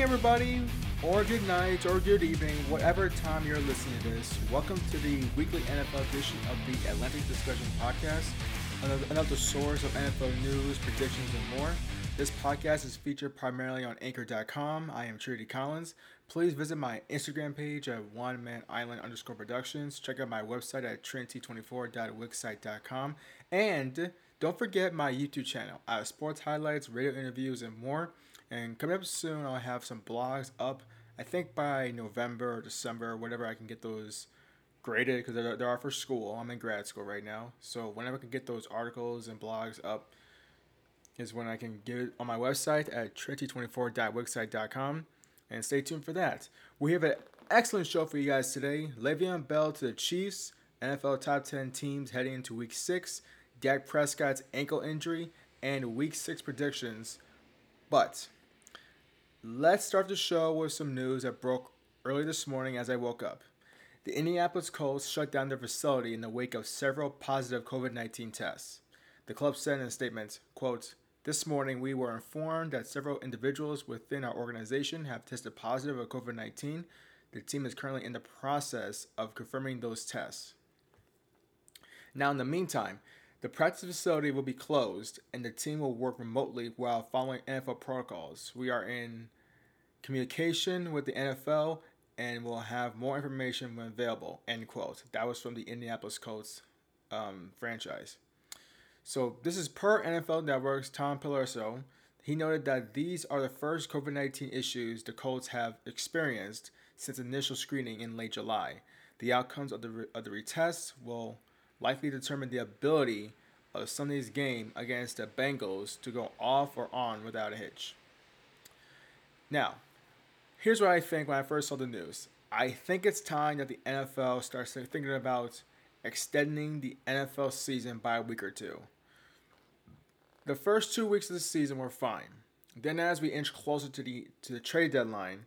Morning, everybody, or good night, or good evening, whatever time you're listening to this. Welcome to the weekly NFL edition of the Atlantic Discussion Podcast, another, source of NFL news, predictions, and more. This podcast is featured primarily on Anchor.com. I am Trinity Collins. Please visit my Instagram page at One Man Island underscore Productions. Check out my website at trinity24.wixsite.com. And don't forget my YouTube channel. I have sports highlights, radio interviews, and more. And coming up soon, I'll have some blogs up. I think by November or December, whatever I can get those graded because they're, they're for school. I'm in grad school right now. So whenever I can get those articles and blogs up is when I can get it on my website at trinity24.wixsite.com. And stay tuned for that. We have an excellent show for you guys today. Le'Veon Bell to the Chiefs, NFL top 10 teams heading into week six, Dak Prescott's ankle injury, and week six predictions. But let's start the show with some news that broke early this morning as I woke up. The Indianapolis Colts shut down their facility in the wake of several positive COVID 19 tests. The club said in a statement, quote, this morning, we were informed that several individuals within our organization have tested positive of COVID 19. The team is currently in the process of confirming those tests. Now, in the meantime, the practice facility will be closed and the team will work remotely while following NFL protocols. We are in communication with the NFL and will have more information when available. End quote. That was from the Indianapolis Colts um, franchise. So this is per NFL Network's Tom Pelissero. He noted that these are the first COVID 19 issues the Colts have experienced since initial screening in late July. The outcomes of the, of the retests will likely determine the ability of Sunday's game against the Bengals to go off or on without a hitch. Now, here's what I think when I first saw the news. I think it's time that the NFL starts thinking about extending the NFL season by a week or two. The first two weeks of the season were fine. Then, as we inch closer to the to the trade deadline,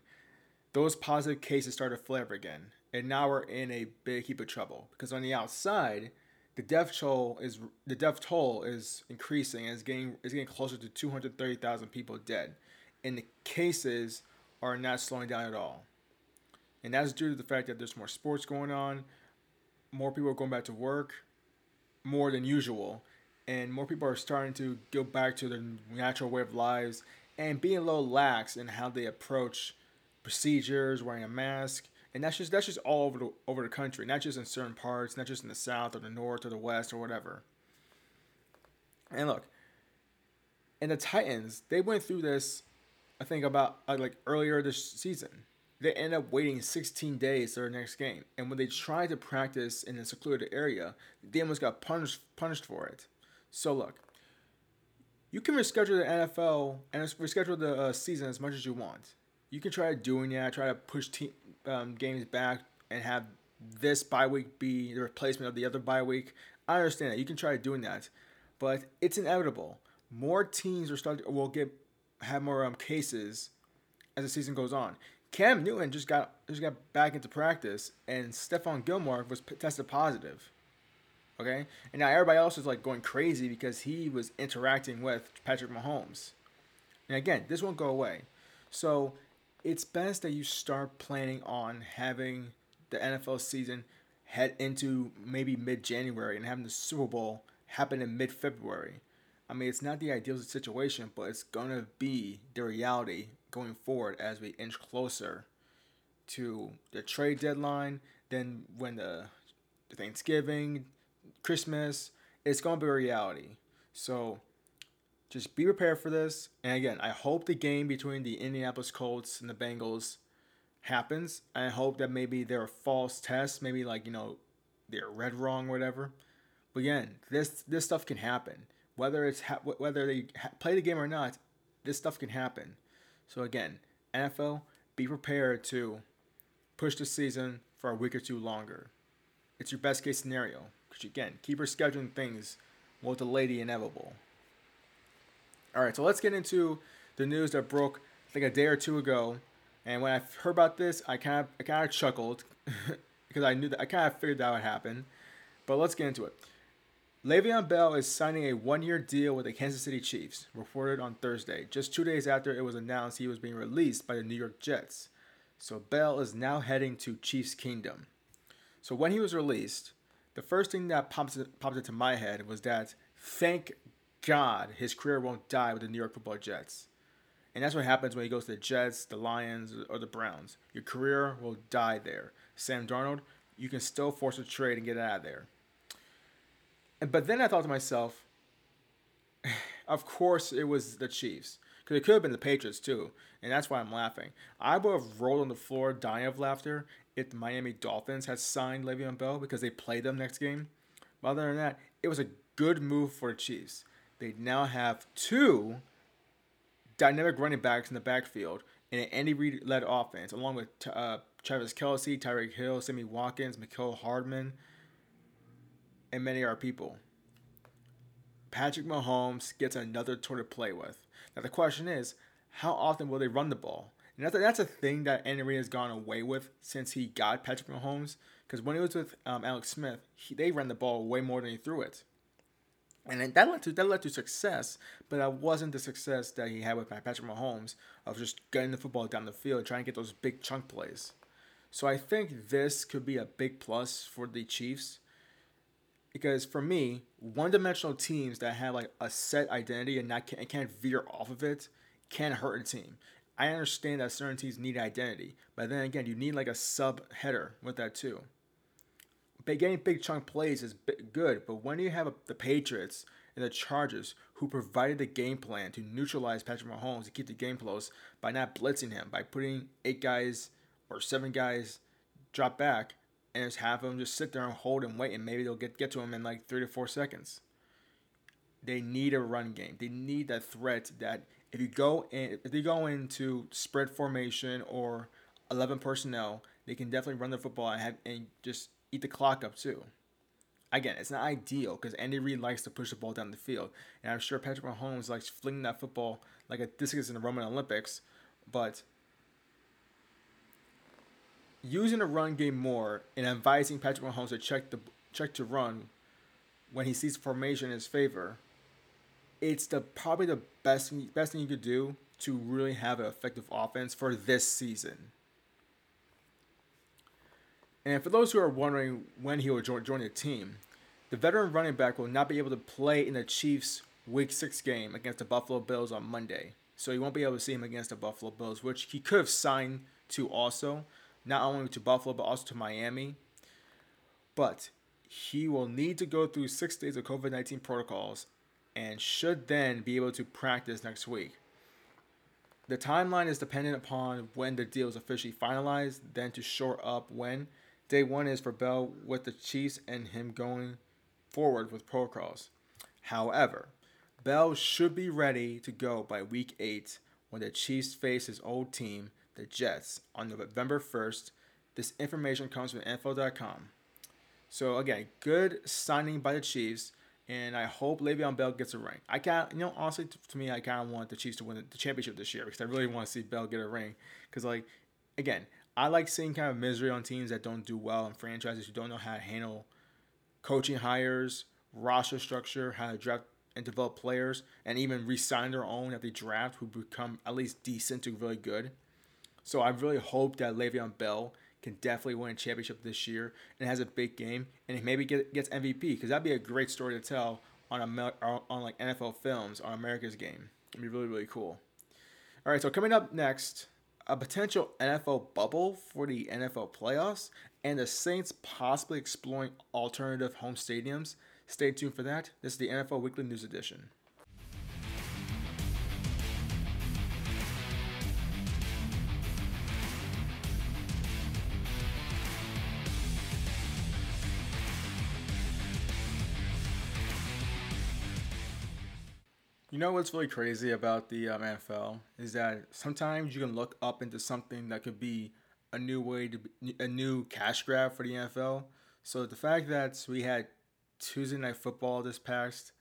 those positive cases started to flare up again, and now we're in a big heap of trouble because on the outside, the death toll is the death toll is increasing and is getting is getting closer to 230,000 people dead, and the cases are not slowing down at all, and that's due to the fact that there's more sports going on, more people are going back to work more than usual. And more people are starting to go back to their natural way of lives and being a little lax in how they approach procedures wearing a mask and that's just that's just all over the over the country not just in certain parts not just in the south or the north or the west or whatever and look and the titans they went through this i think about uh, like earlier this season they end up waiting 16 days to their next game. And when they tried to practice in a secluded area, they almost got punished punished for it. So look, you can reschedule the NFL and reschedule the uh, season as much as you want. You can try doing that, try to push te- um, games back and have this bye week be the replacement of the other bye week. I understand that you can try doing that, but it's inevitable. More teams are starting will get have more um, cases as the season goes on. Cam Newton just got just got back into practice, and Stephon Gilmore was p- tested positive. Okay, and now everybody else is like going crazy because he was interacting with Patrick Mahomes. And again, this won't go away. So it's best that you start planning on having the NFL season head into maybe mid January and having the Super Bowl happen in mid February. I mean, it's not the ideal situation, but it's gonna be the reality going forward as we inch closer to the trade deadline. Then when the, the Thanksgiving, Christmas, it's gonna be a reality. So just be prepared for this. And again, I hope the game between the Indianapolis Colts and the Bengals happens. I hope that maybe there are false tests, maybe like you know they're read wrong, or whatever. But again, this this stuff can happen. Whether it's ha- whether they ha- play the game or not, this stuff can happen. So again, NFL, be prepared to push the season for a week or two longer. It's your best case scenario. Because again, keep scheduling things will delay the inevitable. All right, so let's get into the news that broke like a day or two ago. And when I heard about this, I kind of I kind of chuckled because I knew that I kind of figured that would happen. But let's get into it. Le'Veon Bell is signing a one-year deal with the Kansas City Chiefs, reported on Thursday, just two days after it was announced he was being released by the New York Jets. So Bell is now heading to Chiefs Kingdom. So when he was released, the first thing that popped, popped into my head was that thank God his career won't die with the New York Football Jets. And that's what happens when he goes to the Jets, the Lions, or the Browns. Your career will die there. Sam Darnold, you can still force a trade and get out of there. And but then I thought to myself, of course it was the Chiefs. Because it could have been the Patriots too. And that's why I'm laughing. I would have rolled on the floor dying of laughter if the Miami Dolphins had signed Le'Veon Bell because they played them next game. But other than that, it was a good move for the Chiefs. They now have two dynamic running backs in the backfield in an Andy Reid led offense, along with uh, Travis Kelce, Tyreek Hill, Sammy Watkins, Mecole Hardman, and many other people. Patrick Mahomes gets another toy to play with. Now the question is, how often will they run the ball? And that's a, that's a thing that Andy Reid has gone away with since he got Patrick Mahomes. Because when he was with um, Alex Smith, he, they ran the ball way more than he threw it. And then that led to that led to success, but that wasn't the success that he had with Patrick Mahomes of just getting the football down the field, trying to get those big chunk plays. So I think this could be a big plus for the Chiefs. Because for me, one-dimensional teams that have like a set identity and not and can't veer off of it can hurt a team. I understand that certain teams need identity, but then again, you need like a sub header with that too getting big chunk plays is good, but when you have a, the Patriots and the Chargers who provided the game plan to neutralize Patrick Mahomes to keep the game close by not blitzing him, by putting eight guys or seven guys drop back and just have them just sit there and hold and wait, and maybe they'll get, get to him in like three to four seconds. They need a run game. They need that threat that if you go in, if they go into spread formation or eleven personnel, they can definitely run the football and have and just eat the clock up too. Again, it's not ideal because Andy Reid likes to push the ball down the field, and I'm sure Patrick Mahomes likes flinging that football like a discus in the Roman Olympics, but using a run game more and advising Patrick Mahomes to check the check to run when he sees formation in his favor, it's the probably the best best thing you could do to really have an effective offense for this season. And for those who are wondering when he will join, join the team, the veteran running back will not be able to play in the Chiefs' Week 6 game against the Buffalo Bills on Monday. So you won't be able to see him against the Buffalo Bills, which he could have signed to also, not only to Buffalo, but also to Miami. But he will need to go through six days of COVID 19 protocols and should then be able to practice next week. The timeline is dependent upon when the deal is officially finalized, then to shore up when Day one is for Bell with the Chiefs and him going forward with protocols. However, Bell should be ready to go by week eight when the Chiefs face his old team, the Jets, on November 1st. This information comes from info.com. So again, good signing by the Chiefs, and I hope Le'Veon Bell gets a ring. I can't, you know, honestly, to me, I kind of want the Chiefs to win the championship this year because I really want to see Bell get a ring. Because like, again, I like seeing kind of misery on teams that don't do well and franchises who don't know how to handle coaching hires, roster structure, how to draft and develop players, and even re-sign their own at the draft who become at least decent to really good. So I really hope that Le'Veon Bell can definitely win a championship this year and has a big game and maybe get, gets MVP because that'd be a great story to tell on a on like NFL films on America's game. It'd be really really cool. All right, so coming up next, a potential NFL bubble for the NFL playoffs, and the Saints possibly exploring alternative home stadiums. Stay tuned for that. This is the NFL Weekly News Edition. You know what's really crazy about the um, NFL is that sometimes you can look up into something that could be a new way to be, a new cash grab for the NFL. So the fact that we had Tuesday night football this past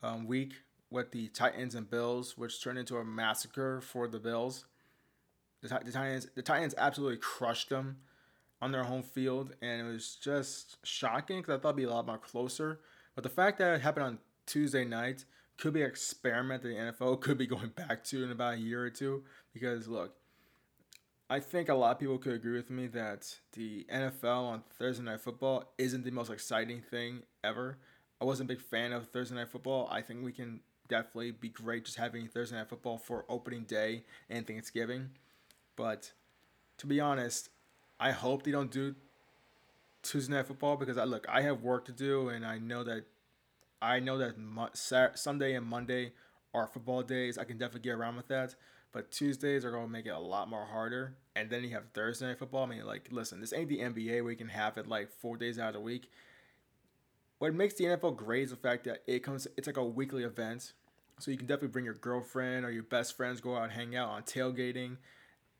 um, week with the Titans and Bills, which turned into a massacre for the Bills. The, the Titans the Titans absolutely crushed them on their home field, and it was just shocking because I thought it'd be a lot more closer But the fact that it happened on Tuesday night could be an experiment that the NFL could be going back to in about a year or two. Because look, I think a lot of people could agree with me that the NFL on Thursday Night Football isn't the most exciting thing ever. I wasn't a big fan of Thursday Night Football. I think we can definitely be great just having Thursday Night Football for opening day and Thanksgiving. But to be honest, I hope they don't do Tuesday Night Football because I look, I have work to do, and I know that I know that Sunday and Monday are football days. I can definitely get around with that. But Tuesdays are going to make it a lot more harder. And then you have Thursday night football. I mean, like, listen, this ain't the NBA where you can have it like four days out of the week. What makes the NFL great is the fact that it comes, it's like a weekly event. So you can definitely bring your girlfriend or your best friends, go out and hang out on tailgating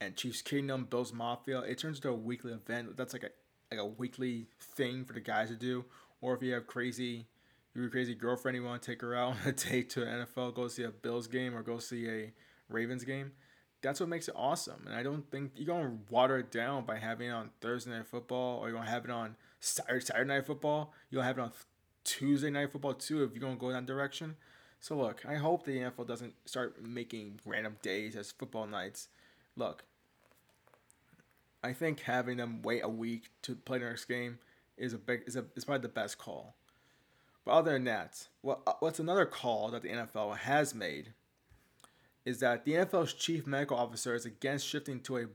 and Chiefs Kingdom, Bills Mafia. It turns into a weekly event. That's like a like a weekly thing for the guys to do. Or if you have crazy your crazy girlfriend, you want to take her out on a date to an NFL, go see a Bills game or go see a Ravens game. That's what makes it awesome. And I don't think you're going to water it down by having it on Thursday Night Football or you're going to have it on Saturday, Night Football. You'll have it on Tuesday Night Football too if you're going to go that direction. So look, I hope the NFL doesn't start making random days as football nights. Look, I think having them wait a week to play the next game is a big is a is probably the best call. But other than that, what uh, what's another call that the NFL has made is that the NFL's chief medical officer is against shifting to a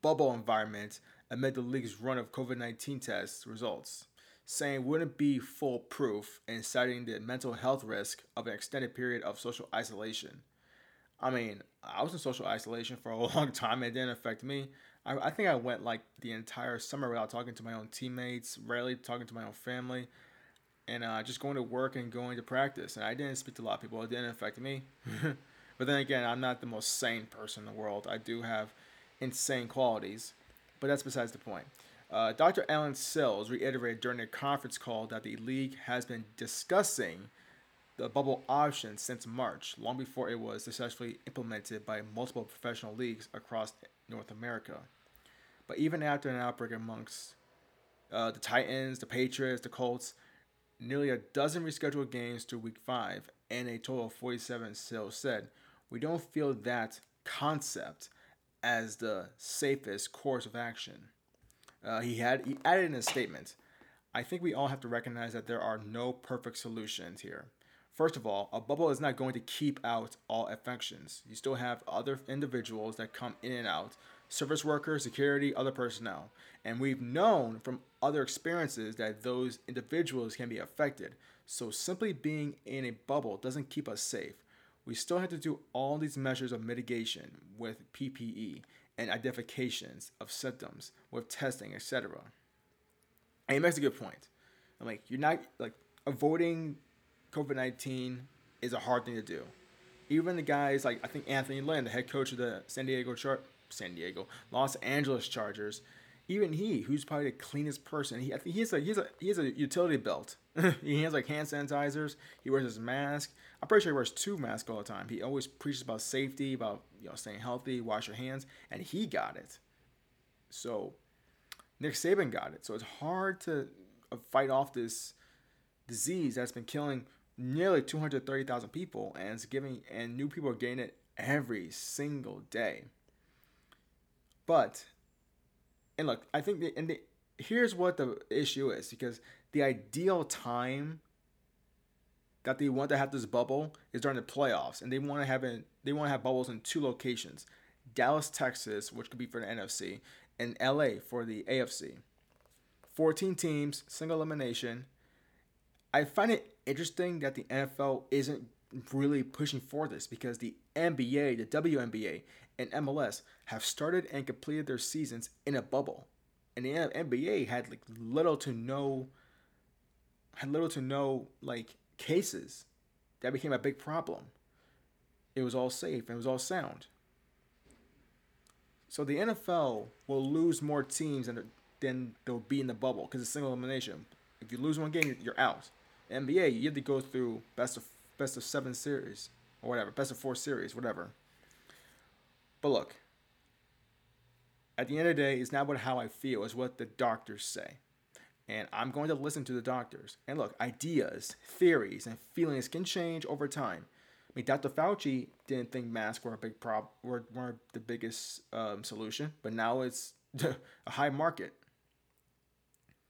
bubble environment amid the league's run of COVID 19 test results, saying wouldn't be foolproof and citing the mental health risk of an extended period of social isolation. I mean, I was in social isolation for a long time. It didn't affect me. I, I think I went like the entire summer without talking to my own teammates, rarely talking to my own family, and uh, just going to work and going to practice. And I didn't speak to a lot of people. It didn't affect me. But then again, I'm not the most sane person in the world. I do have insane qualities, but that's besides the point. Uh, Dr. Allen Sills reiterated during a conference call that the league has been discussing the bubble option since March, long before it was successfully implemented by multiple professional leagues across North America. But even after an outbreak amongst uh, the Titans, the Patriots, the Colts, nearly a dozen rescheduled games to Week 5, and a total of 47, Sills said, we don't feel that concept as the safest course of action. Uh, he had he added in a statement, I think we all have to recognize that there are no perfect solutions here. First of all, a bubble is not going to keep out all infections. You still have other individuals that come in and out, service workers, security, other personnel. And we've known from other experiences that those individuals can be affected. So simply being in a bubble doesn't keep us safe we still have to do all these measures of mitigation with PPE and identifications of symptoms with testing, etc. And he makes a good point. I'm like, you're not like avoiding COVID nineteen is a hard thing to do. Even the guys like I think Anthony Lynn, the head coach of the San Diego Char- San Diego Los Angeles Chargers, even he, who's probably the cleanest person, he he has a he has a he has a utility belt. he has like hand sanitizers. He wears his mask. I'm pretty sure he wears two masks all the time. He always preaches about safety, about you know staying healthy, wash your hands, and he got it. So Nick Saban got it. So it's hard to uh, fight off this disease that's been killing nearly 230,000 people, and it's giving and new people are getting it every single day. But and look, I think the, and the, here's what the issue is because the ideal time that they want to have this bubble is during the playoffs, and they want to have it. They want to have bubbles in two locations: Dallas, Texas, which could be for the NFC, and LA for the AFC. 14 teams, single elimination. I find it interesting that the NFL isn't really pushing for this because the NBA, the WNBA, and MLS have started and completed their seasons in a bubble. And the NBA had like little to no had little to no like cases. That became a big problem. It was all safe and it was all sound. So the NFL will lose more teams than, than they'll be in the bubble because it's single elimination. If you lose one game, you're out. NBA, you have to go through best of best of seven series or whatever, best of four series, whatever. But look, at the end of the day, it's not what how I feel, it's what the doctors say. And I'm going to listen to the doctors. And look, ideas, theories, and feelings can change over time. I mean, Dr. Fauci didn't think masks were a big problem, were, weren't the biggest um, solution, but now it's a high market.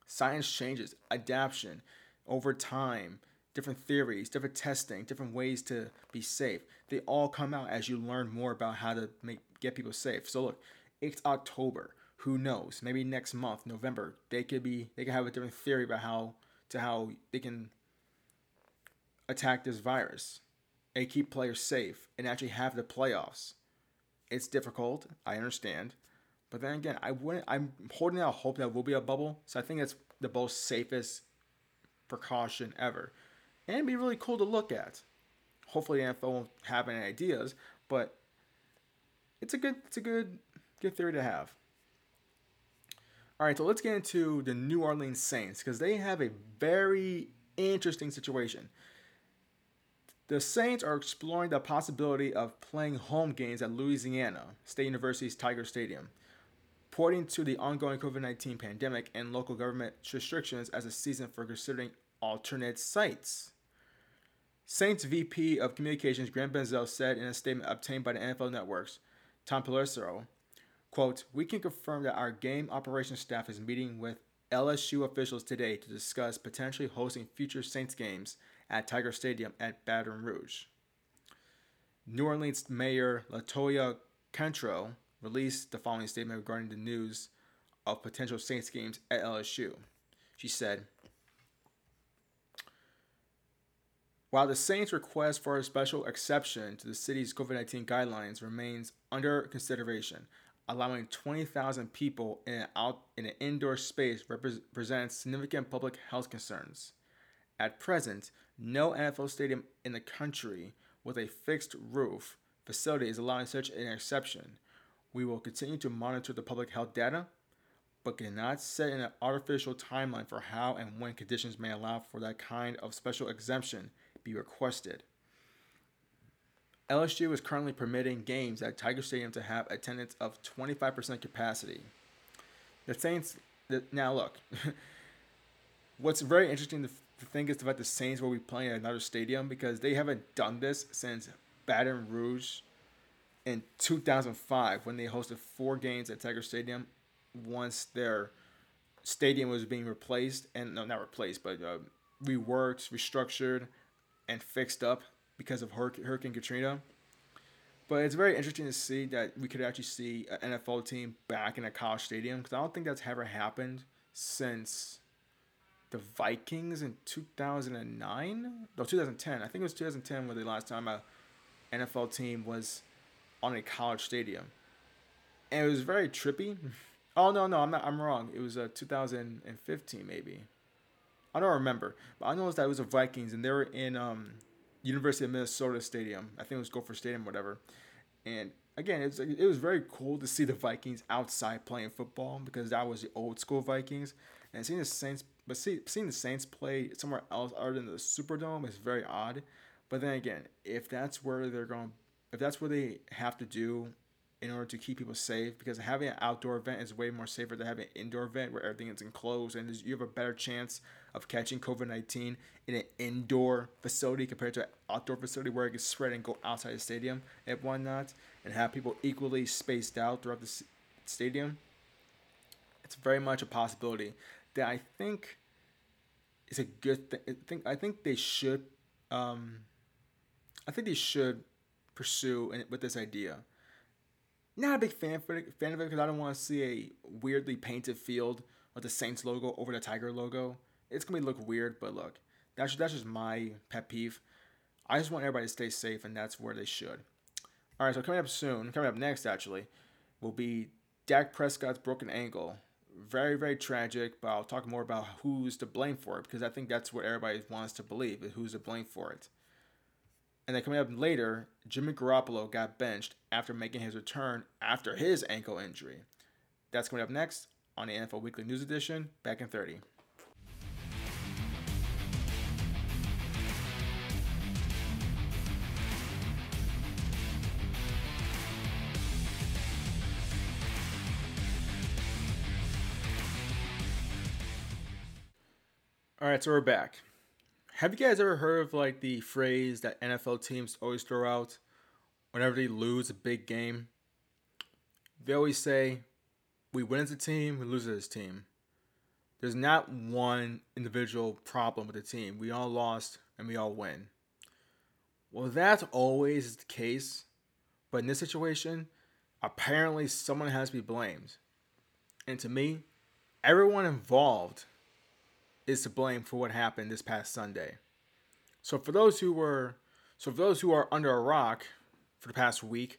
Science changes, adaptation over time, different theories, different testing, different ways to be safe. They all come out as you learn more about how to make get people safe. So look, it's October. Who knows? Maybe next month, November, they could be they could have a different theory about how to how they can attack this virus and keep players safe and actually have the playoffs. It's difficult, I understand. But then again, I wouldn't I'm holding out hope that will be a bubble. So I think it's the most safest precaution ever. And be really cool to look at. Hopefully NFL won't have any ideas, but it's a good it's a good good theory to have. All right, so let's get into the New Orleans Saints because they have a very interesting situation. The Saints are exploring the possibility of playing home games at Louisiana State University's Tiger Stadium, pointing to the ongoing COVID 19 pandemic and local government restrictions as a season for considering alternate sites. Saints VP of Communications Grant Bensel said in a statement obtained by the NFL Networks, Tom Pelissero, quote, We can confirm that our game operations staff is meeting with LSU officials today to discuss potentially hosting future Saints games at Tiger Stadium at Baton Rouge. New Orleans Mayor LaToya Cantrell released the following statement regarding the news of potential Saints games at LSU. She said, While the Saints' request for a special exception to the city's COVID 19 guidelines remains under consideration, allowing 20,000 people in an, out, in an indoor space represents significant public health concerns. At present, no NFL stadium in the country with a fixed roof facility is allowing such an exception. We will continue to monitor the public health data, but cannot set an artificial timeline for how and when conditions may allow for that kind of special exemption be requested. LSU is currently permitting games at Tiger Stadium to have attendance of 25% capacity. The Saints, now look, what's very interesting to, think is about the Saints will be playing at another stadium because they haven't done this since Baton Rouge in 2005 when they hosted four games at Tiger Stadium once their stadium was being replaced and no, not replaced, but uh, reworked, restructured, and fixed up because of Hurricane Katrina. But it's very interesting to see that we could actually see an NFL team back in a college stadium because I don't think that's ever happened since the Vikings in 2009. No, 2010. I think it was 2010 where the last time a NFL team was on a college stadium. And it was very trippy. Oh no, no, I'm not. I'm wrong. It was uh, 2015 maybe. I don't remember, but I know that it was the Vikings, and they were in um, University of Minnesota Stadium. I think it was Gopher Stadium, whatever. And again, it was it was very cool to see the Vikings outside playing football because that was the old school Vikings. And seeing the Saints, but see, seeing the Saints play somewhere else other than the Superdome is very odd. But then again, if that's where they're going, if that's what they have to do in order to keep people safe because having an outdoor event is way more safer than having an indoor event where everything is enclosed and you have a better chance of catching COVID 19 in an indoor facility compared to an outdoor facility where it can spread and go outside the stadium and whatnot and have people equally spaced out throughout the stadium. It's very much a possibility that I think is a good thing. I think, I think they should. Um, I think they should pursue with this idea not a big fan for it, fan of it because I don't want to see a weirdly painted field with the Saints logo over the Tiger logo. It's gonna look weird, but look, that's that's just my pet peeve. I just want everybody to stay safe, and that's where they should. All right, so coming up soon, coming up next actually, will be Dak Prescott's broken ankle. Very, very tragic, but I'll talk more about who's to blame for it because I think that's what everybody wants to believe who's to blame for it. And then coming up later, Jimmy Garoppolo got benched after making his return after his ankle injury. That's coming up next on the NFL Weekly News Edition, back in 30. All right, so we're back. Have you guys ever heard of like the phrase that NFL teams always throw out whenever they lose a big game? They always say, "We win as a team, we lose as a team." There's not one individual problem with the team. We all lost and we all win. Well, that's always the case, but in this situation, apparently someone has to be blamed. And to me, everyone involved is to blame for what happened this past Sunday. So for those who were so for those who are under a rock for the past week,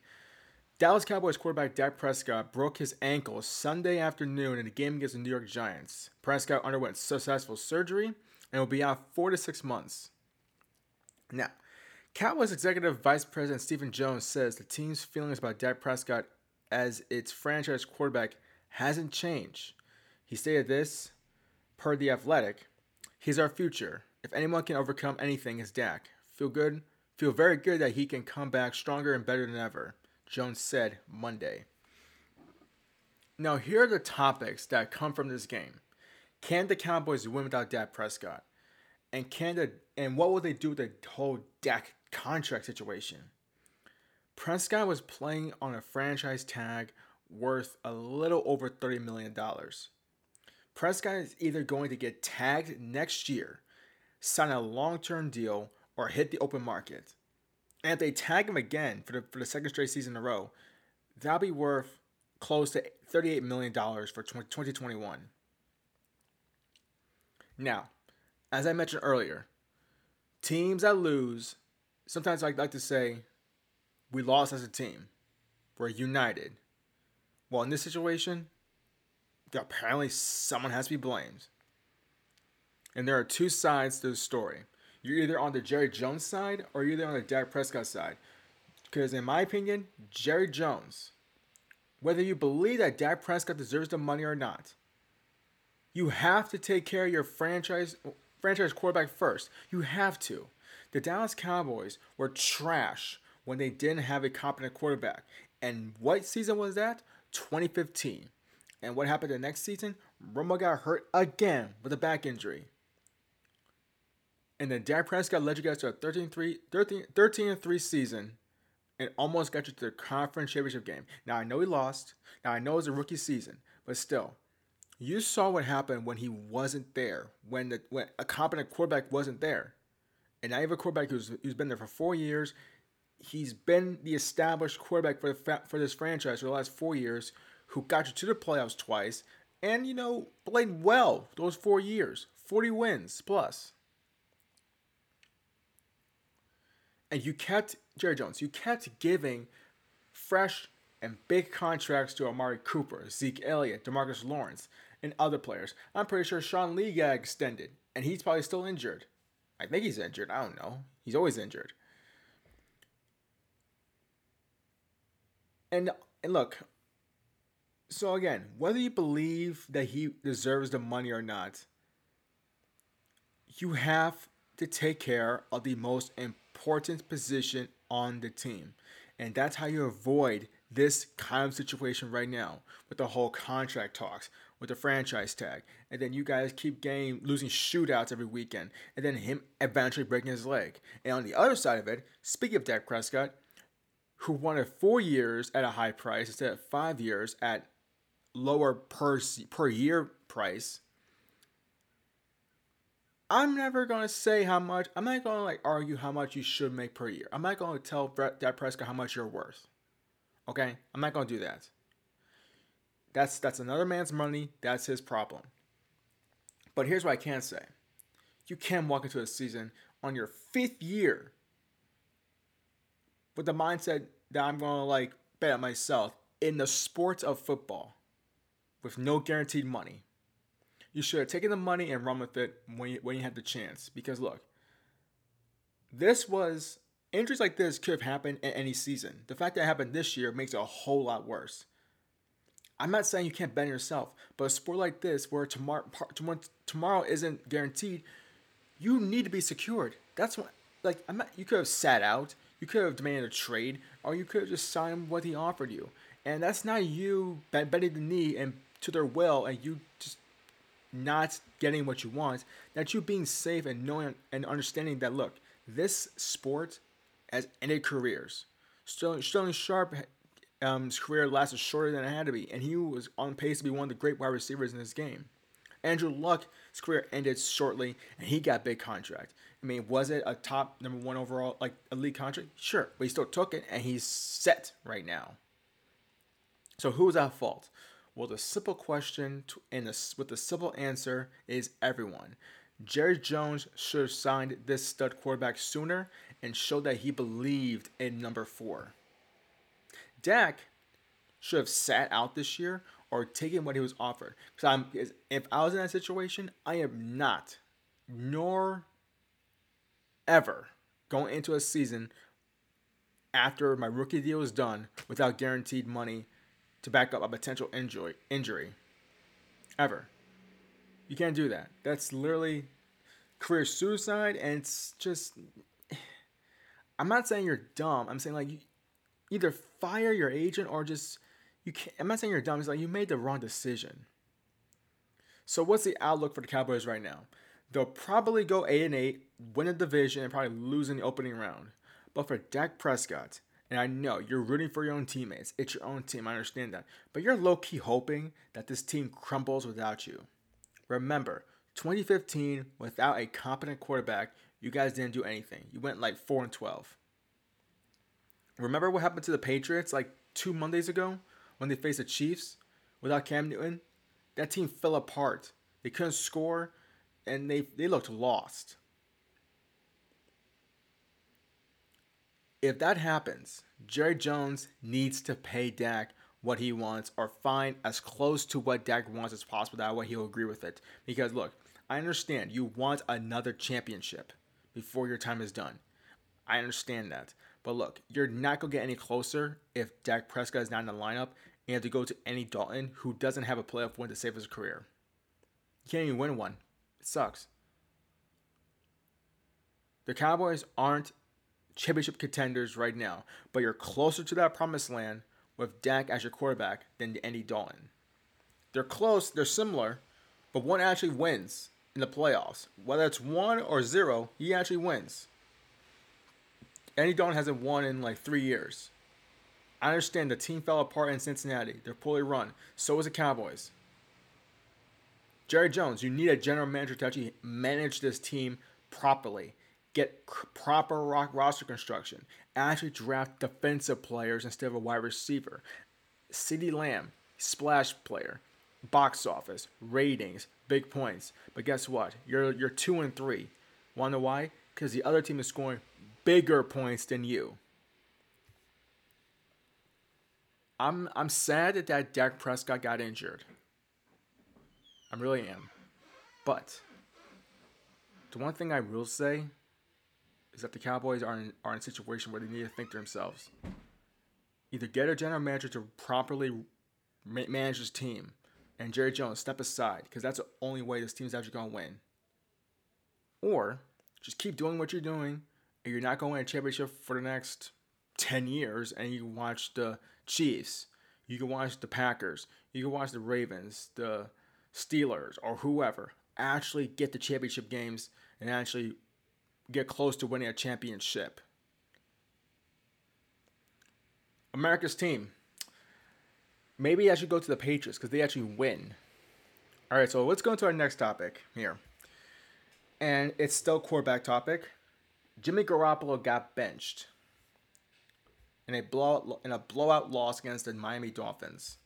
Dallas Cowboys quarterback Dak Prescott broke his ankle Sunday afternoon in a game against the New York Giants. Prescott underwent successful surgery and will be out four to six months. Now, Cowboys executive vice president Stephen Jones says the team's feelings about Dak Prescott as its franchise quarterback hasn't changed. He stated this Per The Athletic, he's our future. If anyone can overcome anything, it's Dak. Feel good, feel very good that he can come back stronger and better than ever, Jones said Monday. Now, here are the topics that come from this game. Can the Cowboys win without Dak Prescott? And can the and what will they do with the whole Dak contract situation? Prescott was playing on a franchise tag worth a little over $30 million. Prescott is either going to get tagged next year, sign a long term deal, or hit the open market. And if they tag him again for the, for the second straight season in a row, that'll be worth close to $38 million for 2021. Now, as I mentioned earlier, teams that lose, sometimes I like to say, we lost as a team. We're united. Well, in this situation, apparently someone has to be blamed. And there are two sides to the story. You're either on the Jerry Jones side or you're either on the Dak Prescott side. Because in my opinion, Jerry Jones, whether you believe that Dak Prescott deserves the money or not, you have to take care of your franchise franchise quarterback first. You have to. The Dallas Cowboys were trash when they didn't have a competent quarterback. And what season was that? 2015. And what happened the next season? Romo got hurt again with a back injury. And then Dak Prescott led you guys to a 13 3, 13, 13 3 season and almost got you to the conference championship game. Now, I know he lost. Now, I know it was a rookie season, but still, you saw what happened when he wasn't there, when, the, when a competent quarterback wasn't there. And now you have a quarterback who's, who's been there for four years. He's been the established quarterback for, the, for this franchise for the last four years who got you to the playoffs twice and, you know, played well those four years 40 wins plus. And you kept, Jerry Jones, you kept giving fresh and big contracts to Amari Cooper, Zeke Elliott, Demarcus Lawrence, and other players. I'm pretty sure Sean Lee got extended, and he's probably still injured. I think he's injured. I don't know. He's always injured. And and look, so again, whether you believe that he deserves the money or not, you have to take care of the most important position on the team. And that's how you avoid this kind of situation right now with the whole contract talks, with the franchise tag. And then you guys keep getting losing shootouts every weekend. And then him eventually breaking his leg. And on the other side of it, speaking of Dak Prescott, who wanted four years at a high price instead of five years at lower per per year price, I'm never gonna say how much. I'm not gonna like argue how much you should make per year. I'm not gonna tell Dak Prescott how much you're worth. Okay, I'm not gonna do that. That's that's another man's money. That's his problem. But here's what I can say: you can walk into a season on your fifth year with the mindset that I'm gonna like bet myself in the sports of football with no guaranteed money. You should have taken the money and run with it when you, when you had the chance. Because look, this was injuries like this could have happened in any season. The fact that it happened this year makes it a whole lot worse. I'm not saying you can't bet on yourself, but a sport like this, where tomorrow tomorrow isn't guaranteed, you need to be secured. That's what like I'm not, you could have sat out, you could have demanded a trade, or you could have just signed what he offered you. And that's not you bending the knee and to their will and you just not getting what you want, that you being safe and knowing and understanding that look, this sport has ended careers. Sterling, Sterling Sharpe, um, his career lasted shorter than it had to be, and he was on pace to be one of the great wide receivers in this game. Andrew Luck, his career ended shortly, and he got big contract. I mean, was it a top number one overall like elite contract? Sure, but he still took it, and he's set right now. So who's at fault? Well, the simple question to, and with the simple answer is everyone. Jerry Jones should have signed this stud quarterback sooner and showed that he believed in number four. Dak should have sat out this year or taken what he was offered. Because I'm, if I was in that situation, I am not, nor ever going into a season after my rookie deal is done without guaranteed money to back up a potential injury. Injury, ever. You can't do that. That's literally career suicide, and it's just. I'm not saying you're dumb. I'm saying like you either fire your agent or just you can't. I'm not saying you're dumb. It's like you made the wrong decision. So what's the outlook for the Cowboys right now? They'll probably go eight and eight, win a division, and probably lose in the opening round. But for Dak Prescott, and I know you're rooting for your own teammates. It's your own team. I understand that. But you're low key hoping that this team crumbles without you. Remember, 2015, without a competent quarterback, you guys didn't do anything. You went like 4 and 12. Remember what happened to the Patriots like two Mondays ago when they faced the Chiefs without Cam Newton? That team fell apart. They couldn't score and they, they looked lost. If that happens, Jerry Jones needs to pay Dak what he wants or find as close to what Dak wants as possible. That way he'll agree with it. Because look, I understand you want another championship before your time is done. I understand that. But look, you're not going to get any closer if Dak Prescott is not in the lineup and you have to go to Andy Dalton, who doesn't have a playoff win to save his career. You can't even win one. It sucks. The Cowboys aren't championship contenders right now, but you're closer to that promised land with Dak as your quarterback than Andy Dalton. They're close, they're similar, but one actually wins in the playoffs. Whether it's one or zero, he actually wins. Andy Dalton hasn't won in like three years. I understand the team fell apart in Cincinnati. They're poorly run. So is the Cowboys. Jerry Jones, you need a general manager to actually manage this team properly. Get proper roster construction. Actually draft defensive players instead of a wide receiver. CeeDee Lamb, splash player box office, ratings, big points. But guess what? You're you're two and three. Wanna know why? Because the other team is scoring bigger points than you. I'm I'm sad that that Dak Prescott got injured. I really am. But the one thing I will say is that the Cowboys are in, are in a situation where they need to think to themselves. Either get a general manager to properly manage his team and Jerry Jones step aside because that's the only way this team's actually going to win. Or just keep doing what you're doing and you're not going to win a championship for the next 10 years and you watch the Chiefs, you can watch the Packers, you can watch the Ravens, the Steelers, or whoever actually get the championship games and actually get close to winning a championship. America's team maybe I should go to the Patriots because they actually win. All right, so let's go into our next topic here. And it's still quarterback topic. Jimmy Garoppolo got benched in a blowout in a blowout loss against the Miami Dolphins,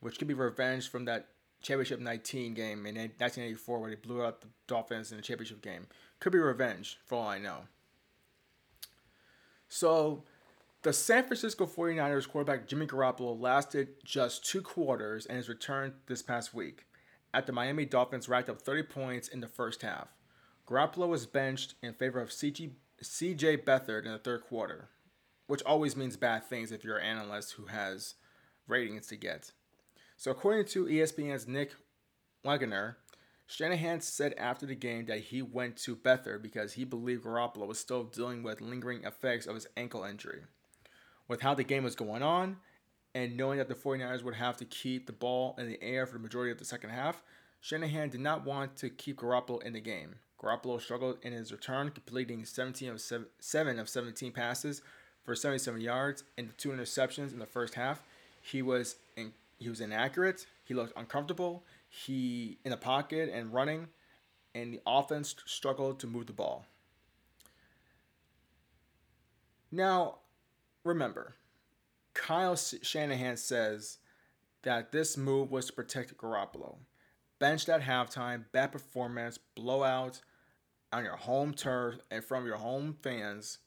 which could be revenge from that championship 19 game in 1984 where they blew out the Dolphins in the championship game. Could be revenge for all I know. So the San Francisco 49ers quarterback Jimmy Garoppolo lasted just two quarters and has returned this past week after the Miami Dolphins racked up 30 points in the first half. Garoppolo was benched in favor of CG, CJ Beathard in the third quarter, which always means bad things if you're an analyst who has ratings to get. So, according to ESPN's Nick Wagoner, Shanahan said after the game that he went to Beathard because he believed Garoppolo was still dealing with lingering effects of his ankle injury with how the game was going on and knowing that the 49ers would have to keep the ball in the air for the majority of the second half, Shanahan did not want to keep Garoppolo in the game. Garoppolo struggled in his return, completing 17 of 7, 7 of 17 passes for 77 yards and two interceptions in the first half. He was in, he was inaccurate. He looked uncomfortable. He in the pocket and running, and the offense struggled to move the ball. Now, remember, Kyle Shanahan says that this move was to protect Garoppolo. Benched at halftime, bad performance, blowout on your home turf and from your home fans.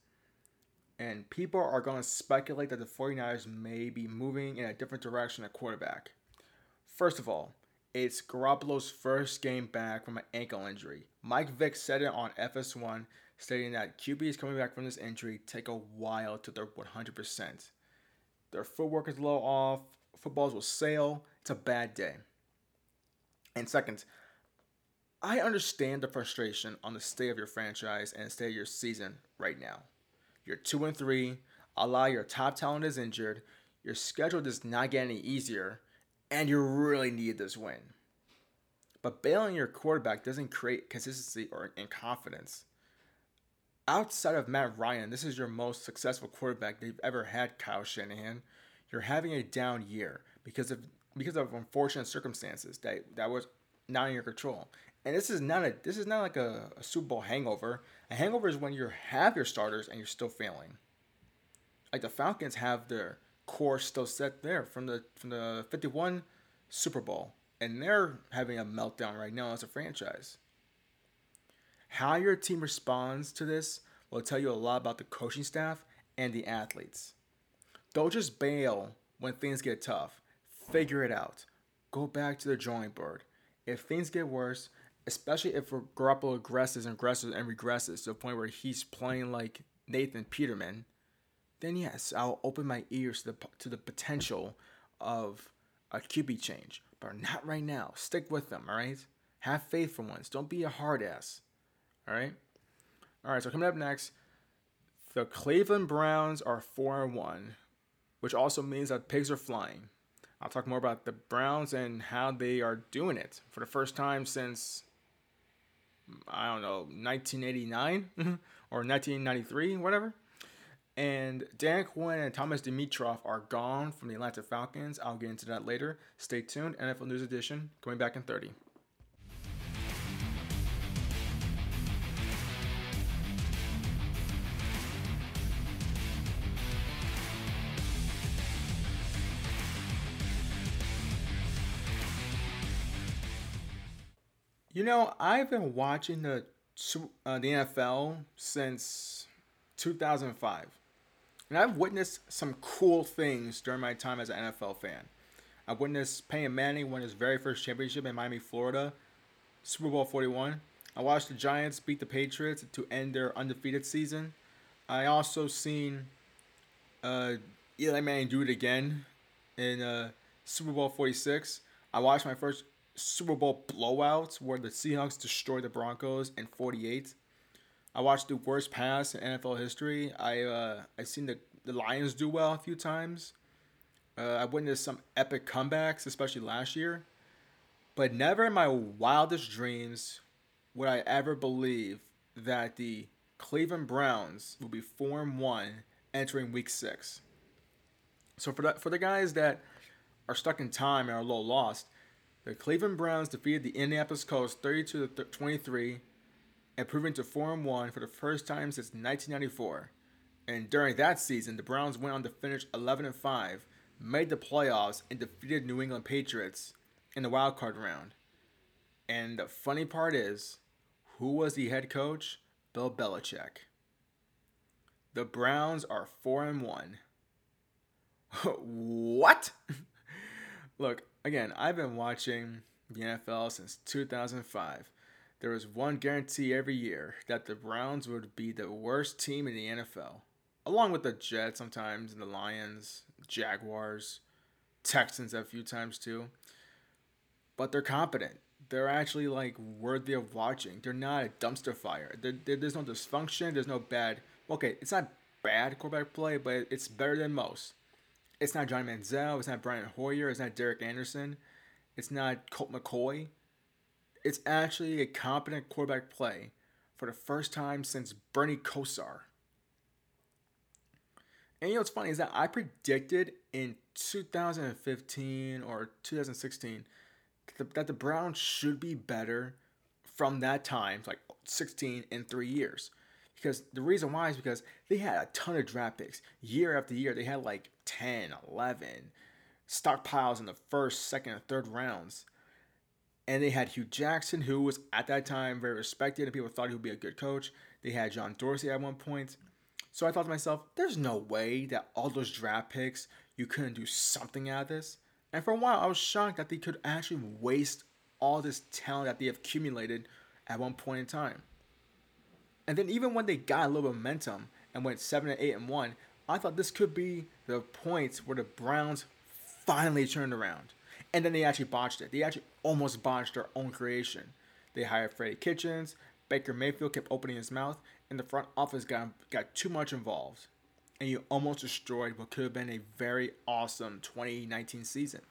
And people are going to speculate that the 49ers may be moving in a different direction at quarterback. First of all, it's Garoppolo's first game back from an ankle injury. Mike Vick said it on FS1, stating that QBs coming back from this injury take a while to their 100%. Their footwork is little off, footballs will sail. It's a bad day. And second, I understand the frustration on the state of your franchise and the state of your season right now. You're two and three. A lot of your top talent is injured. Your schedule does not get any easier, and you really need this win. But bailing your quarterback doesn't create consistency or and confidence. Outside of Matt Ryan, this is your most successful quarterback they've ever had, Kyle Shanahan. You're having a down year because of because of unfortunate circumstances that that was not in your control. And this is not a this is not like a, a Super Bowl hangover. A hangover is when you have your starters and you're still failing. Like the Falcons have their core still set there from the from the 51 Super Bowl and they're having a meltdown right now as a franchise. How your team responds to this will tell you a lot about the coaching staff and the athletes. Don't just bail when things get tough. Figure it out. Go back to the drawing board. If things get worse, especially if Garoppolo aggresses and aggresses and regresses to the point where he's playing like Nathan Peterman, then yes, I'll open my ears to the to the potential of a QB change. But not right now. Stick with them, all right? Have faith for once. Don't be a hard ass. All right? All right, so coming up next, the Cleveland Browns are 4 and 1, which also means that pigs are flying. I'll talk more about the Browns and how they are doing it for the first time since I don't know, 1989 or 1993, whatever. And Dan Quinn and Thomas Dimitroff are gone from the Atlanta Falcons. I'll get into that later. Stay tuned. NFL News Edition coming back in 30. You know, I've been watching the uh, the NFL since 2005. And I've witnessed some cool things during my time as an NFL fan. I witnessed Peyton Manning win his very first championship in Miami, Florida, Super Bowl 41. I watched the Giants beat the Patriots to end their undefeated season. I also seen uh, Eli Manning do it again in uh, Super Bowl 46. I watched my first Super Bowl blowout where the Seahawks destroyed the Broncos in 48. I watched the worst pass in NFL history. I uh, I seen the the Lions do well a few times. Uh, I witnessed some epic comebacks, especially last year. But never in my wildest dreams would I ever believe that the Cleveland Browns will be and one entering Week Six. So for the for the guys that are stuck in time and are a little lost, the Cleveland Browns defeated the Indianapolis Colts 32 to 23 improving to 4 and 1 for the first time since 1994. And during that season, the Browns went on to finish 11 and 5, made the playoffs, and defeated New England Patriots in the wild card round. And the funny part is, who was the head coach? Bill Belichick. The Browns are 4 and 1. what? Look, again, I've been watching the NFL since 2005 there was one guarantee every year that the Browns would be the worst team in the NFL, along with the Jets sometimes and the Lions, Jaguars, Texans a few times too. But they're competent. They're actually like worthy of watching. They're not a dumpster fire. there's no dysfunction. There's no bad. Okay, it's not bad quarterback play, but it's better than most. It's not Johnny Manziel. It's not Brian Hoyer. It's not Derek Anderson. It's not Colt McCoy it's actually a competent quarterback play for the first time since Bernie Kosar. And you know what's funny is that I predicted in 2015 or 2016 that the Browns should be better from that time, like 16 in three years. Because the reason why is because they had a ton of draft picks. Year after year, they had like 10, 11 stockpiles in the first, second, and third rounds. And they had Hue Jackson, who was at that time very respected, and people thought he would be a good coach. They had John Dorsey at one point. So I thought to myself, there's no way that all those draft picks, you couldn't do something out of this. And for a while, I was shocked that they could actually waste all this talent that they accumulated at one point in time. And then even when they got a little momentum and went seven and eight and one, I thought this could be the point where the Browns finally turned around. And then they actually botched it. They actually almost botched their own creation. They hired Freddie Kitchens. Baker Mayfield kept opening his mouth, and the front office got got too much involved. And you almost destroyed what could have been a very awesome 2019 season.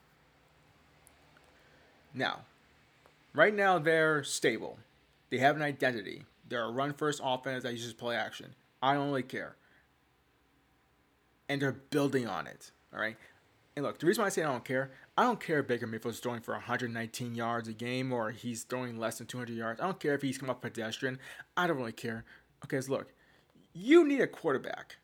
Now, right now they're stable. They have an identity. They're a run first offense that uses play action. I don't really care. And they're building on it. All right. And look, the reason why I say I don't care, I don't care if Baker Mayfield's throwing for 119 yards a game or he's throwing less than 200 yards. I don't care if he's come up pedestrian. I don't really care. Okay, so look, you need a quarterback.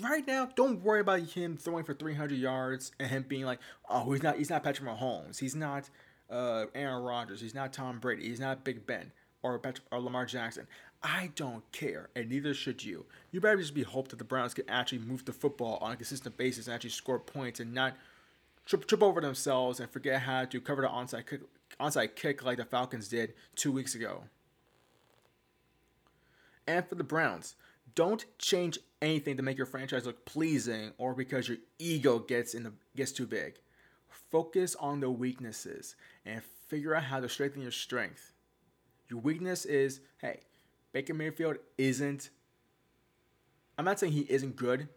Right now, don't worry about him throwing for 300 yards and him being like, oh, he's not, he's not Patrick Mahomes, he's not uh, Aaron Rodgers, he's not Tom Brady, he's not Big Ben or Patrick, or Lamar Jackson. I don't care, and neither should you. You better just be hope that the Browns can actually move the football on a consistent basis and actually score points and not trip, trip over themselves and forget how to cover the onside kick, onside kick like the Falcons did two weeks ago. And for the Browns, don't change anything to make your franchise look pleasing or because your ego gets in the gets too big. Focus on the weaknesses and figure out how to strengthen your strength. Your weakness is, hey, Baker Mayfield isn't. I'm not saying he isn't good,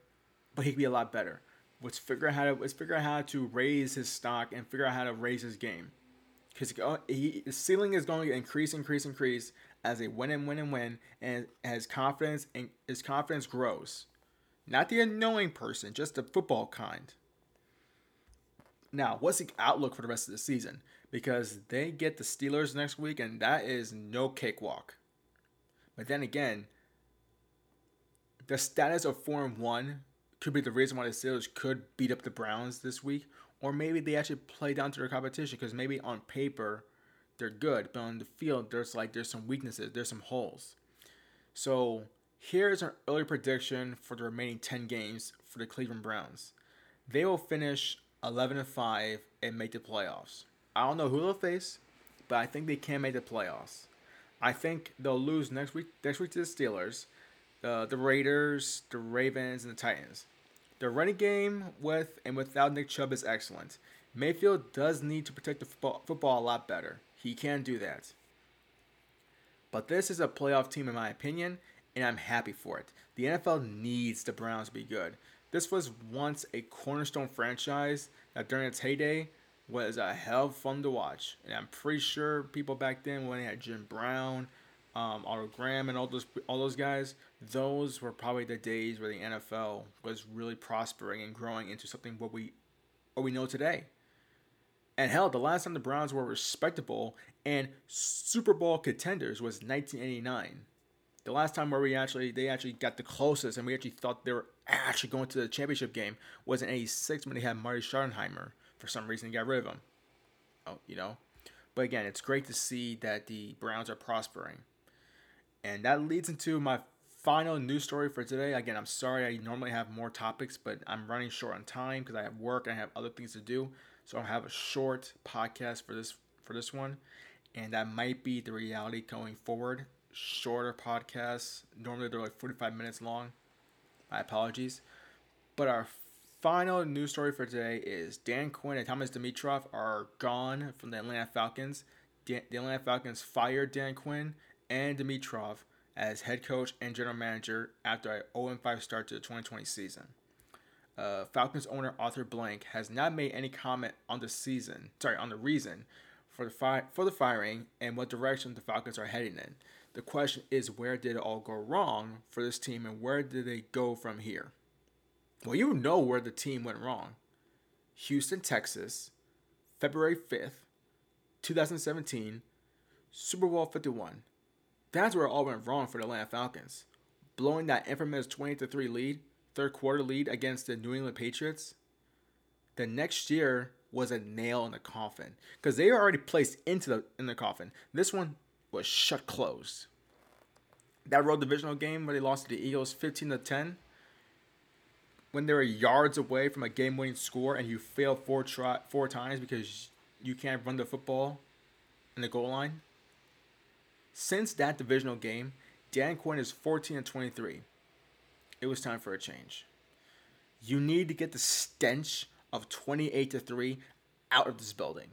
but he could be a lot better. Let's figure out how to let's figure out how to raise his stock and figure out how to raise his game. Because uh, he his ceiling is going to increase, increase, increase as they win and win and win, and as confidence and his confidence grows. Not the annoying person, just the football kind. Now, what's the outlook for the rest of the season? Because they get the Steelers next week, and that is no cakewalk. But then again, the status of 4 and 1 could be the reason why the Steelers could beat up the Browns this week. Or maybe they actually play down to their competition because maybe on paper they're good, but on the field there's like there's some weaknesses, there's some holes. So here's an early prediction for the remaining 10 games for the Cleveland Browns. They will finish 11 and 5 and make the playoffs. I don't know who they'll face, but I think they can make the playoffs. I think they'll lose next week. Next week to the Steelers, the the Raiders, the Ravens, and the Titans. The running game with and without Nick Chubb is excellent. Mayfield does need to protect the football, football a lot better. He can do that. But this is a playoff team, in my opinion, and I'm happy for it. The NFL needs the Browns to be good. This was once a cornerstone franchise that during its heyday was a hell of fun to watch. And I'm pretty sure people back then when they had Jim Brown, um, Otto Graham, and all those all those guys, those were probably the days where the NFL was really prospering and growing into something what we what we know today. And hell, the last time the Browns were respectable and Super Bowl contenders was 1989. The last time where we actually they actually got the closest and we actually thought they were actually going to the championship game was in 86 when they had Marty Schottenheimer for some reason, got rid of him. Oh, you know. But again, it's great to see that the Browns are prospering. And that leads into my final news story for today. Again, I'm sorry I normally have more topics, but I'm running short on time because I have work and I have other things to do. So I'll have a short podcast for this for this one. And that might be the reality going forward. Shorter podcasts. Normally they're like 45 minutes long. My apologies. But our final news story for today is Dan Quinn and Thomas Dimitroff are gone from the Atlanta Falcons. the Atlanta Falcons fired Dan Quinn and Dimitroff as head coach and general manager after a 0-5 start to the 2020 season. Uh, Falcons owner Arthur Blank has not made any comment on the season, sorry, on the reason for the fi- for the firing and what direction the Falcons are heading in. The question is where did it all go wrong for this team and where did they go from here? Well, you know where the team went wrong. Houston, Texas, February 5th, 2017, Super Bowl 51. That's where it all went wrong for the Atlanta Falcons. Blowing that infamous 20 3 lead, third quarter lead against the New England Patriots. The next year was a nail in the coffin because they were already placed into the in the coffin. This one was shut closed. That road divisional game where they lost to the Eagles 15 to 10 when they were yards away from a game-winning score and you fail four try four times because you can't run the football in the goal line. Since that divisional game, Dan Quinn is 14 and 23. It was time for a change. You need to get the stench of 28 to 3 out of this building.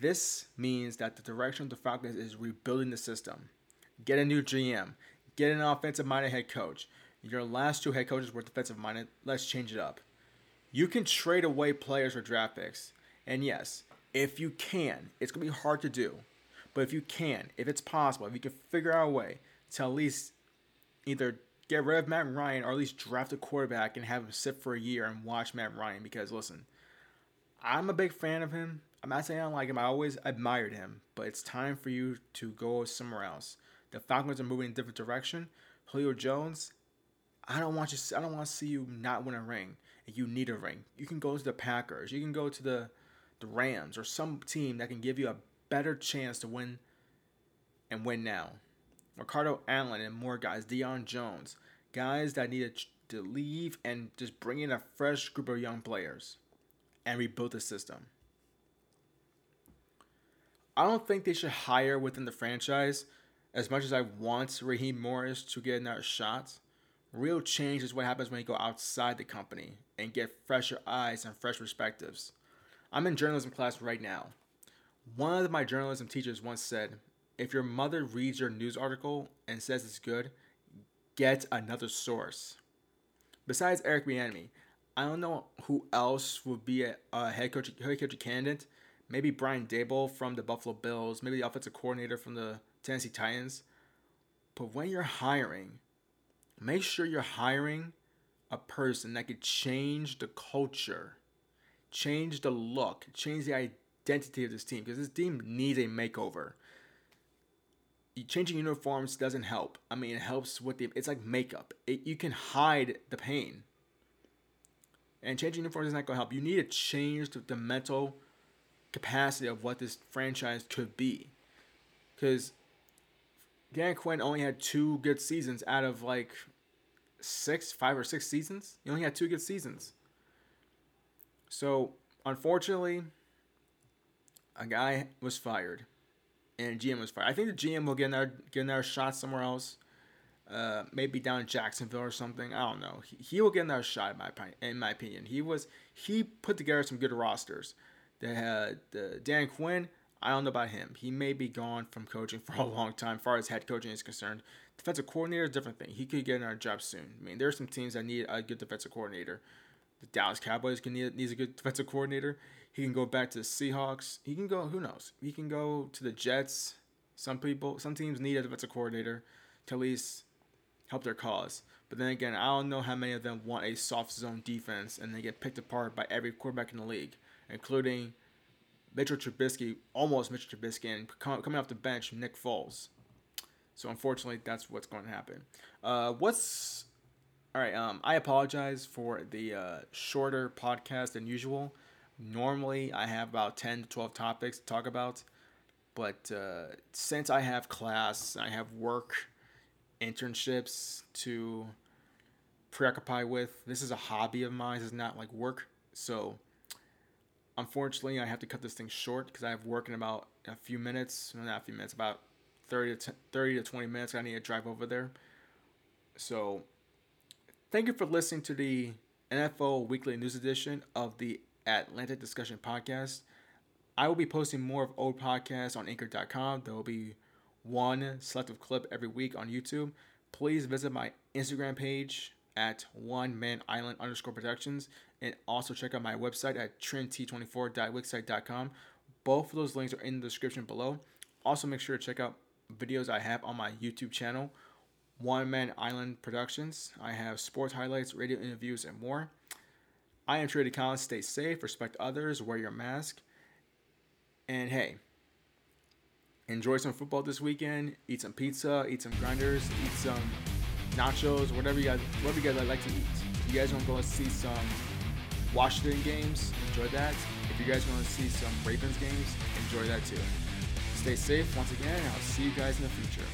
This means that the direction of the Falcons is rebuilding the system. Get a new GM, get an offensive minded head coach. Your last two head coaches were defensive minded. Let's change it up. You can trade away players or draft picks. And yes, if you can, it's going to be hard to do. But if you can, if it's possible, if you can figure out a way to at least either get rid of Matt Ryan or at least draft a quarterback and have him sit for a year and watch Matt Ryan because listen, I'm a big fan of him. I'm not saying I don't like him. I always admired him, but it's time for you to go somewhere else. The Falcons are moving in a different direction. Julio Jones, I don't want you. I don't want to see you not win a ring. You need a ring. You can go to the Packers. You can go to the the Rams or some team that can give you a better chance to win and win now. Ricardo Allen and more guys, Deion Jones, guys that need to leave and just bring in a fresh group of young players and rebuild the system. I don't think they should hire within the franchise as much as I want Raheem Morris to get another shot. Real change is what happens when you go outside the company and get fresher eyes and fresh perspectives. I'm in journalism class right now. One of my journalism teachers once said, if your mother reads your news article and says it's good, get another source. Besides Eric Bieniemy, I don't know who else would be a, head coach head coach candidate. Maybe Brian Daboll from the Buffalo Bills, maybe the offensive coordinator from the Tennessee Titans. But when you're hiring, make sure you're hiring a person that could change the culture, change the look, change the identity of this team because this team needs a makeover changing uniforms doesn't help. I mean, it helps with the. It's like makeup. It, you can hide the pain. And changing uniforms is not going to help. You need to change the, the mental capacity of what this franchise could be. Because Dan Quinn only had two good seasons out of like six, five or six seasons. He only had two good seasons. So, unfortunately, a guy was fired and GM was fired. I think the GM will get another get another shot somewhere else. Uh, maybe down in Jacksonville or something. I don't know. He, he will get another shot in my in my opinion. He was he put together some good rosters. They had uh, Dan Quinn. I don't know about him. He may be gone from coaching for a long time, as far as head coaching is concerned. Defensive coordinator is a different thing. He could get another job soon. I mean, there are some teams that need a good defensive coordinator. The Dallas Cowboys can need needs a good defensive coordinator. He can go back to the Seahawks. He can go. Who knows? He can go to the Jets. Some people, some teams need a defensive coordinator to at least help their cause. But then again, I don't know how many of them want a soft zone defense and they get picked apart by every quarterback in the league, including Mitchell Trubisky, almost Mitchell Trubisky, and coming off the bench, Nick Foles. So unfortunately, that's what's going to happen. Uh, what's all right? Um, I apologize for the uh, shorter podcast than usual. Normally, I have about 10 to 12 topics to talk about, but uh, since I have class, I have work, internships to preoccupy with. This is a hobby of mine, this is not like work. So, unfortunately, I have to cut this thing short because I have work in about a few minutes, not a few minutes, about 30 to, 30 to 20 minutes. I need to drive over there. So, thank you for listening to the NFL Weekly News Edition of the Atlantic Discussion Podcast. I will be posting more of old podcasts on anchor.com. There will be one selective clip every week on YouTube. Please visit my Instagram page at one man island underscore productions and also check out my website at trinity24.wixsite.com. Both of those links are in the description below. Also, make sure to check out videos I have on my YouTube channel, One Man Island Productions. I have sports highlights, radio interviews, and more. I am Trady Collins. Stay safe, respect others, wear your mask, and hey, enjoy some football this weekend. Eat some pizza, eat some grinders, eat some nachos, whatever you guys, whatever you guys like to eat. You guys want to go see some Washington games, enjoy that. If you guys want to see some Ravens games, enjoy that too. Stay safe once again, and I'll see you guys in the future.